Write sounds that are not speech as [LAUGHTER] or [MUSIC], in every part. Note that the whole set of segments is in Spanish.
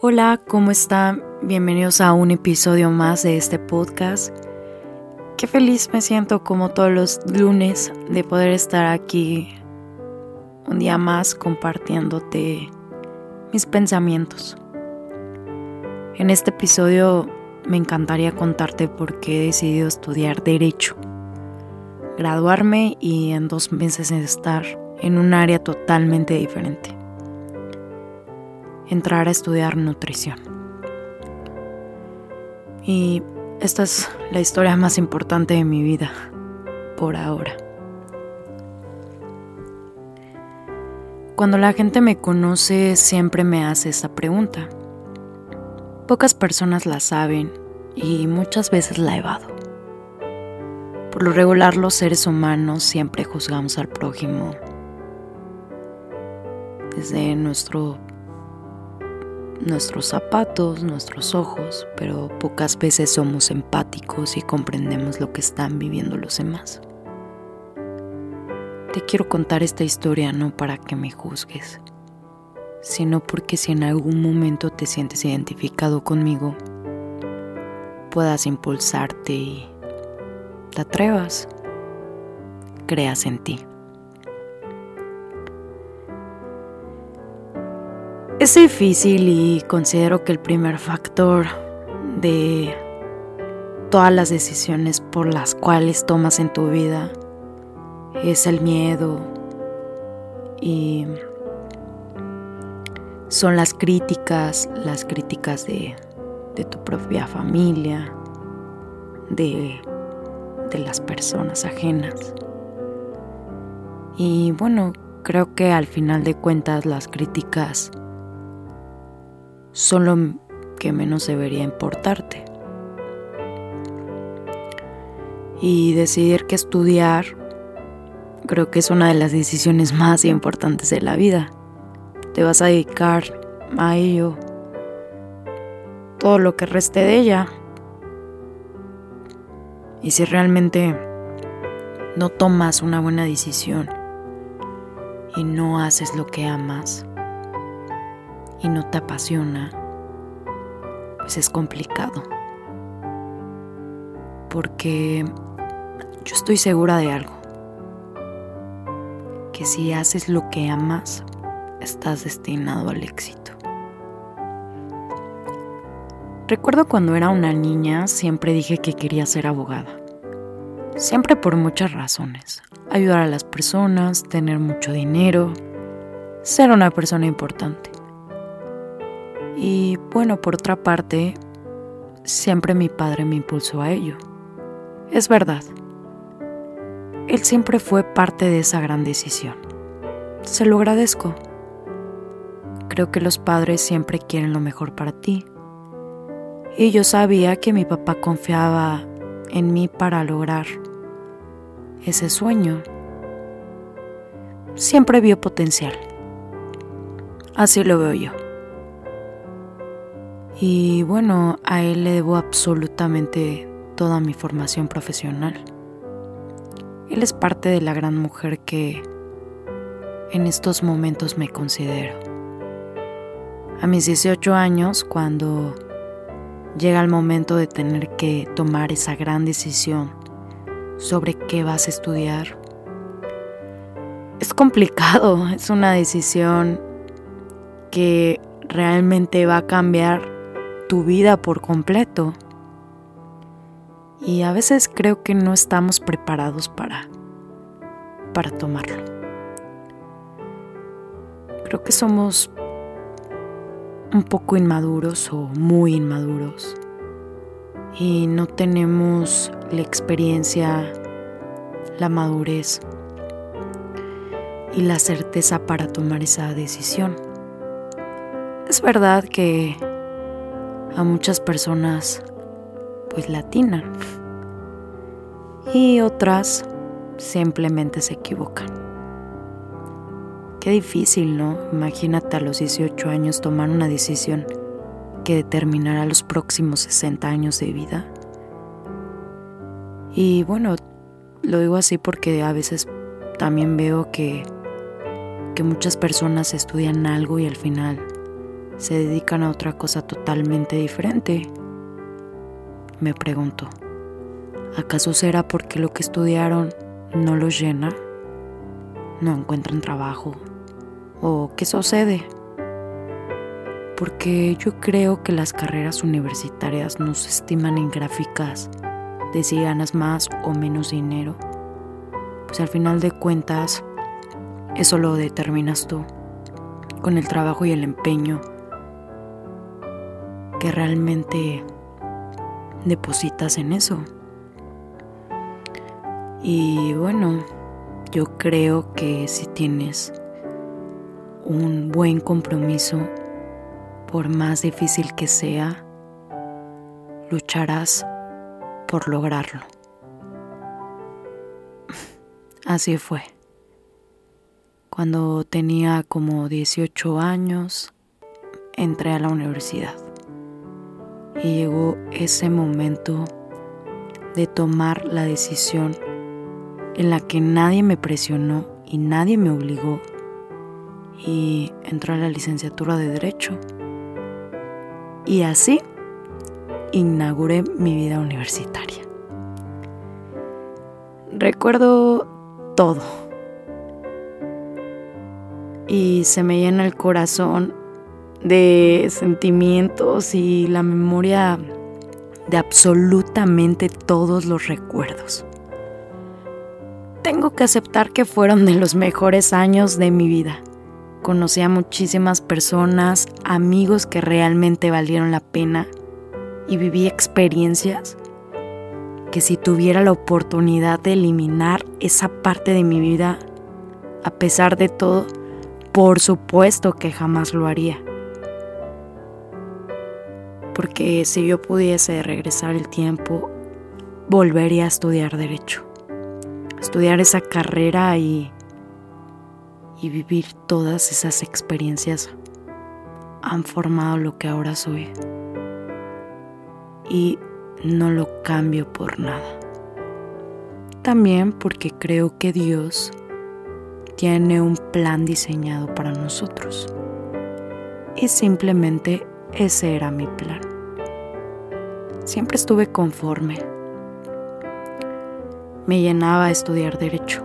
Hola, ¿cómo están? Bienvenidos a un episodio más de este podcast. Qué feliz me siento como todos los lunes de poder estar aquí un día más compartiéndote mis pensamientos. En este episodio me encantaría contarte por qué he decidido estudiar derecho, graduarme y en dos meses estar en un área totalmente diferente. Entrar a estudiar nutrición. Y esta es la historia más importante de mi vida, por ahora. Cuando la gente me conoce siempre me hace esta pregunta. Pocas personas la saben y muchas veces la evado. Por lo regular los seres humanos siempre juzgamos al prójimo desde nuestro, nuestros zapatos, nuestros ojos, pero pocas veces somos empáticos y comprendemos lo que están viviendo los demás. Te quiero contar esta historia no para que me juzgues, sino porque si en algún momento te sientes identificado conmigo, puedas impulsarte y te atrevas, creas en ti. Es difícil y considero que el primer factor de todas las decisiones por las cuales tomas en tu vida es el miedo y son las críticas, las críticas de, tu propia familia, de las personas ajenas. Y bueno, creo que al final de cuentas las críticas son lo que menos debería importarte. Y decidir qué estudiar creo que es una de las decisiones más importantes de la vida. Te vas a dedicar a ello todo lo que reste de ella. Y si realmente no tomas una buena decisión y no haces lo que amas, y no te apasiona, pues es complicado. Porque yo estoy segura de algo. Que si haces lo que amas, estás destinado al éxito. Recuerdo cuando era una niña, siempre dije que quería ser abogada. Siempre por muchas razones. Ayudar a las personas, tener mucho dinero, ser una persona importante. Y bueno, por otra parte, siempre mi padre me impulsó a ello. Es verdad. Él siempre fue parte de esa gran decisión. Se lo agradezco. Creo que los padres siempre quieren lo mejor para ti. Y yo sabía que mi papá confiaba en mí para lograr ese sueño. Siempre vio potencial. Así lo veo yo. Y bueno, a él le debo absolutamente toda mi formación profesional. Él es parte de la gran mujer que en estos momentos me considero. A mis 18 años, cuando llega el momento de tener que tomar esa gran decisión sobre qué vas a estudiar, es complicado, [LAUGHS] es una decisión que realmente va a cambiar tu vida por completo. Y a veces creo que no estamos preparados para, para tomarlo. Creo que somos un poco inmaduros o muy inmaduros y no tenemos la experiencia, la madurez y la certeza para tomar esa decisión. Es verdad que a muchas personas pues latinan y otras simplemente se equivocan. Qué difícil, ¿no? Imagínate a los 18 años tomar una decisión que determinará los próximos 60 años de vida. Y bueno, lo digo así porque a veces también veo que, que muchas personas estudian algo y al final se dedican a otra cosa totalmente diferente. Me pregunto, ¿acaso será porque lo que estudiaron no los llena? ¿No encuentran trabajo? ¿O qué sucede? Porque yo creo que las carreras universitarias no se estiman en gráficas de si ganas más o menos dinero. Pues al final de cuentas, eso lo determinas tú, con el trabajo y el empeño que realmente depositas en eso. Y bueno, yo creo que si tienes un buen compromiso, por más difícil que sea, lucharás por lograrlo. [LAUGHS] Así fue. Cuando tenía como 18 años, entré a la universidad y llegó ese momento de tomar la decisión en la que nadie me presionó y nadie me obligó y entró a la licenciatura de Derecho. Y así inauguré mi vida universitaria. Recuerdo todo. Y se me llena el corazón de sentimientos y la memoria de absolutamente todos los recuerdos. Tengo que aceptar que fueron de los mejores años de mi vida. Conocí a muchísimas personas, amigos que realmente valieron la pena y viví experiencias que si tuviera la oportunidad de eliminar esa parte de mi vida, a pesar de todo, por supuesto que jamás lo haría porque si yo pudiese regresar el tiempo, volvería a estudiar derecho, estudiar esa carrera y, y vivir todas esas experiencias han formado lo que ahora soy. Y no lo cambio por nada. También porque creo que Dios tiene un plan diseñado para nosotros. Y simplemente ese era mi plan. Siempre estuve conforme. Me llenaba estudiar derecho.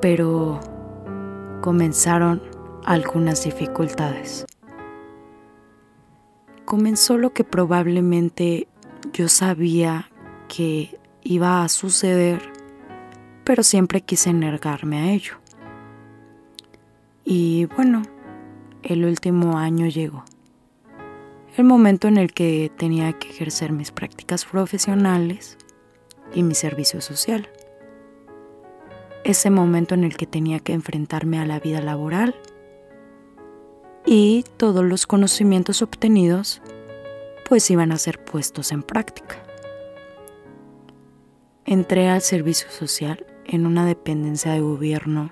Pero comenzaron algunas dificultades. Comenzó lo que probablemente yo sabía que iba a suceder, pero siempre quise negarme a ello. Y bueno, el último año llegó. El momento en el que tenía que ejercer mis prácticas profesionales y mi servicio social. Ese momento en el que tenía que enfrentarme a la vida laboral y todos los conocimientos obtenidos pues iban a ser puestos en práctica. Entré al servicio social en una dependencia de gobierno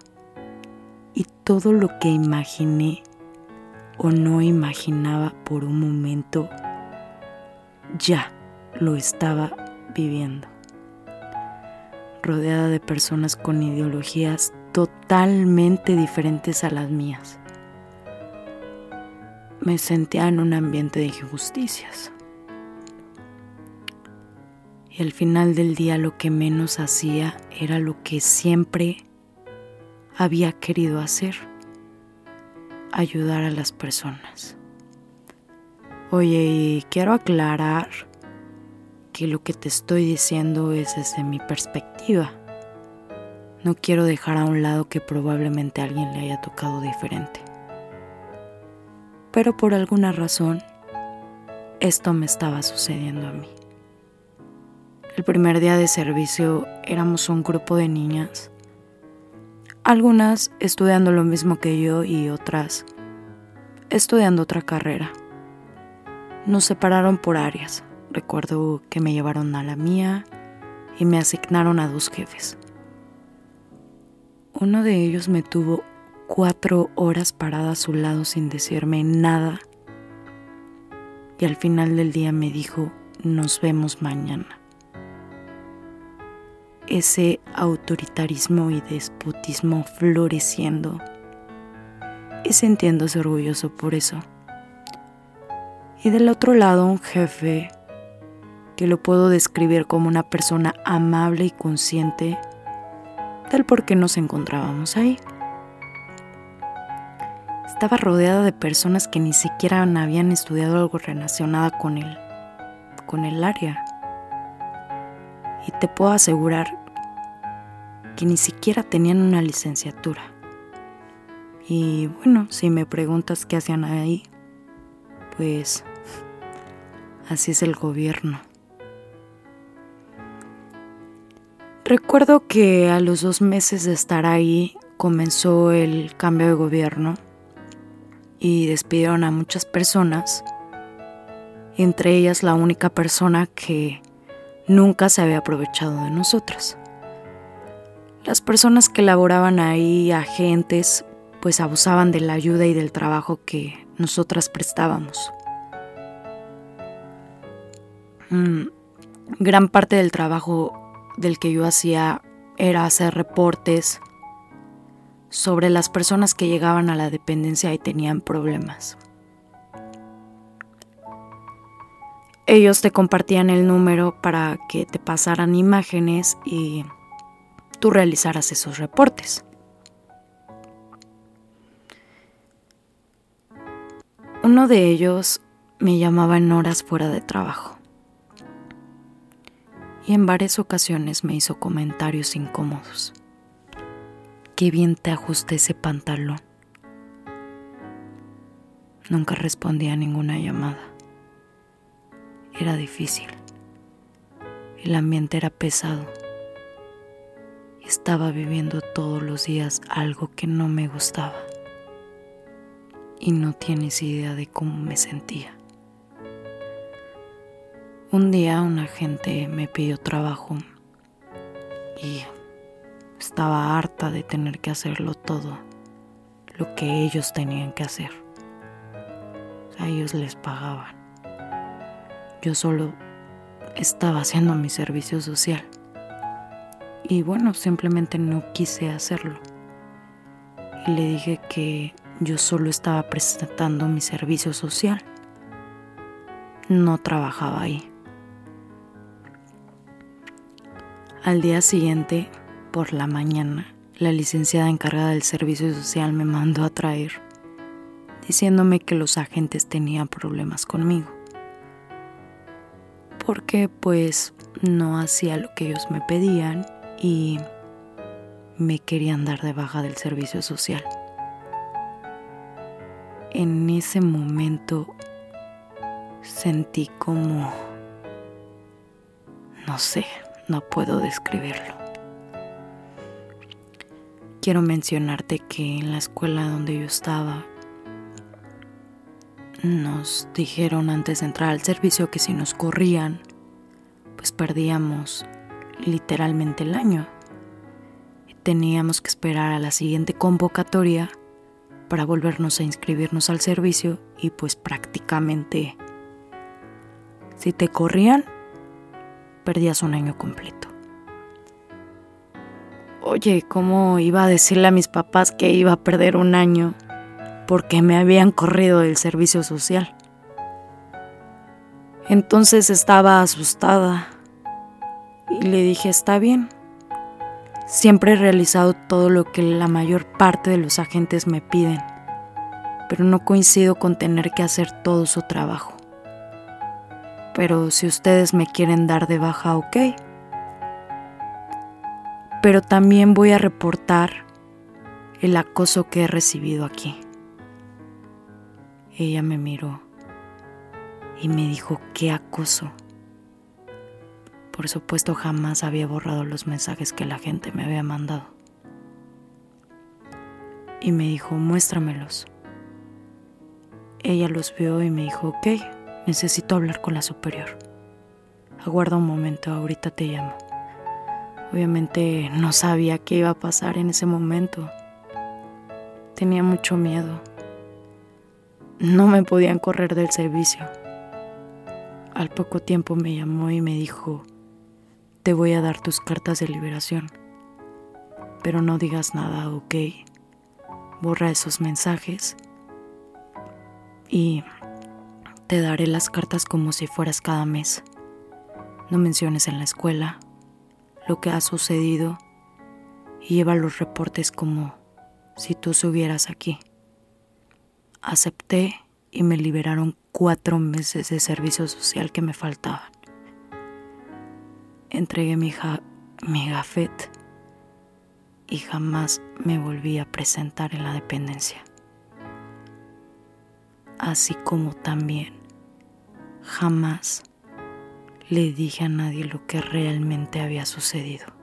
y todo lo que imaginé o no imaginaba por un momento, ya lo estaba viviendo. Rodeada de personas con ideologías totalmente diferentes a las mías. Me sentía en un ambiente de injusticias. Y al final del día lo que menos hacía era lo que siempre había querido hacer ayudar a las personas. Oye, quiero aclarar que lo que te estoy diciendo es desde mi perspectiva. No quiero dejar a un lado que probablemente alguien le haya tocado diferente. Pero por alguna razón, esto me estaba sucediendo a mí. El primer día de servicio éramos un grupo de niñas algunas estudiando lo mismo que yo y otras estudiando otra carrera. Nos separaron por áreas. Recuerdo que me llevaron a la mía y me asignaron a dos jefes. Uno de ellos me tuvo cuatro horas parada a su lado sin decirme nada y al final del día me dijo, nos vemos mañana ese autoritarismo y despotismo floreciendo y sintiéndose orgulloso por eso. Y del otro lado un jefe que lo puedo describir como una persona amable y consciente del por qué nos encontrábamos ahí. Estaba rodeada de personas que ni siquiera habían estudiado algo relacionado con él, con el área. Y te puedo asegurar que ni siquiera tenían una licenciatura. Y bueno, si me preguntas qué hacían ahí, pues así es el gobierno. Recuerdo que a los dos meses de estar ahí comenzó el cambio de gobierno y despidieron a muchas personas, entre ellas la única persona que nunca se había aprovechado de nosotras. Las personas que laboraban ahí, agentes, pues abusaban de la ayuda y del trabajo que nosotras prestábamos. Mm, gran parte del trabajo del que yo hacía era hacer reportes sobre las personas que llegaban a la dependencia y tenían problemas. Ellos te compartían el número para que te pasaran imágenes y tú realizaras esos reportes. Uno de ellos me llamaba en horas fuera de trabajo y en varias ocasiones me hizo comentarios incómodos. Qué bien te ajusta ese pantalón. Nunca respondía a ninguna llamada. Era difícil. El ambiente era pesado estaba viviendo todos los días algo que no me gustaba. Y no tienes idea de cómo me sentía. Un día un agente me pidió trabajo y estaba harta de tener que hacerlo todo, lo que ellos tenían que hacer. A ellos les pagaban. Yo solo estaba haciendo mi servicio social y bueno, simplemente no quise hacerlo. Y le dije que yo solo estaba presentando mi servicio social. No trabajaba ahí. Al día siguiente, por la mañana, la licenciada encargada del servicio social me mandó a traer, diciéndome que los agentes tenían problemas conmigo. Porque pues no hacía lo que ellos me pedían y me querían dar de baja del servicio social. En ese momento sentí como... no sé, no puedo describirlo. Quiero mencionarte que en la escuela donde yo estaba nos dijeron antes de entrar al servicio que si nos corrían, pues perdíamos literalmente el año. Teníamos que esperar a la siguiente convocatoria para volvernos a inscribirnos al servicio y pues prácticamente si te corrían, perdías un año completo. Oye, ¿cómo iba a decirle a mis papás que iba a perder un año porque me habían corrido del servicio social? Entonces estaba asustada y le dije, está bien. Siempre he realizado todo lo que la mayor parte de los agentes me piden, pero no coincido con tener que hacer todo su trabajo. Pero si ustedes me quieren dar de baja, ok. Pero también voy a reportar el acoso que he recibido aquí. Ella me miró y me dijo, ¿qué acoso? Por supuesto jamás había borrado los mensajes que la gente me había mandado. Y me dijo, muéstramelos. Ella los vio y me dijo, ok, necesito hablar con la superior. Aguarda un momento, ahorita te llamo. Obviamente no sabía qué iba a pasar en ese momento. Tenía mucho miedo. No me podían correr del servicio. Al poco tiempo me llamó y me dijo, te voy a dar tus cartas de liberación. Pero no digas nada, ¿ok? borra esos mensajes y te daré las cartas como si fueras cada mes. No menciones en la escuela lo que ha sucedido y lleva los reportes como si tú subieras aquí. Acepté y me liberaron cuatro meses de servicio social que me faltaban. Entregué mi, mi gafet y jamás me volví a presentar en la dependencia. Así como también jamás le dije a nadie lo que realmente había sucedido.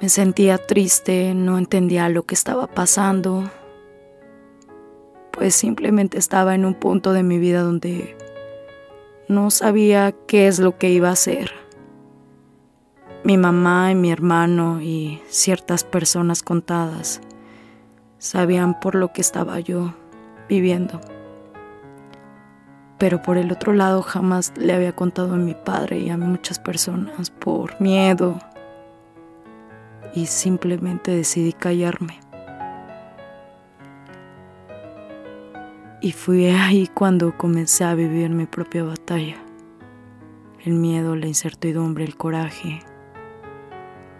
Me sentía triste, no entendía lo que estaba pasando, pues simplemente estaba en un punto de mi vida donde no sabía qué es lo que iba a hacer. Mi mamá y mi hermano y ciertas personas contadas sabían por lo que estaba yo viviendo. Pero por el otro lado jamás le había contado a mi padre y a muchas personas por miedo. Y simplemente decidí callarme. Y fui ahí cuando comencé a vivir mi propia batalla. El miedo, la incertidumbre, el coraje.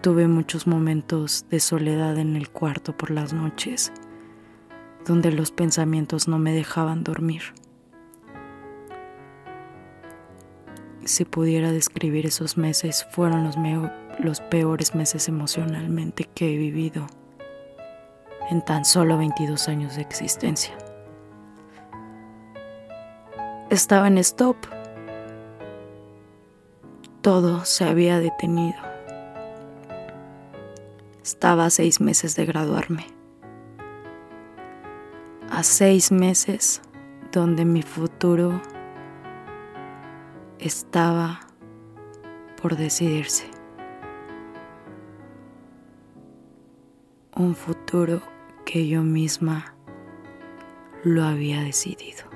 Tuve muchos momentos de soledad en el cuarto por las noches, donde los pensamientos no me dejaban dormir. Si pudiera describir esos meses, fueron los, los peores meses emocionalmente que he vivido en tan solo 22 años de existencia. Estaba en stop. Todo se había detenido. Estaba a seis meses de graduarme. A seis meses donde mi futuro estaba por decidirse. Un futuro que yo misma lo había decidido.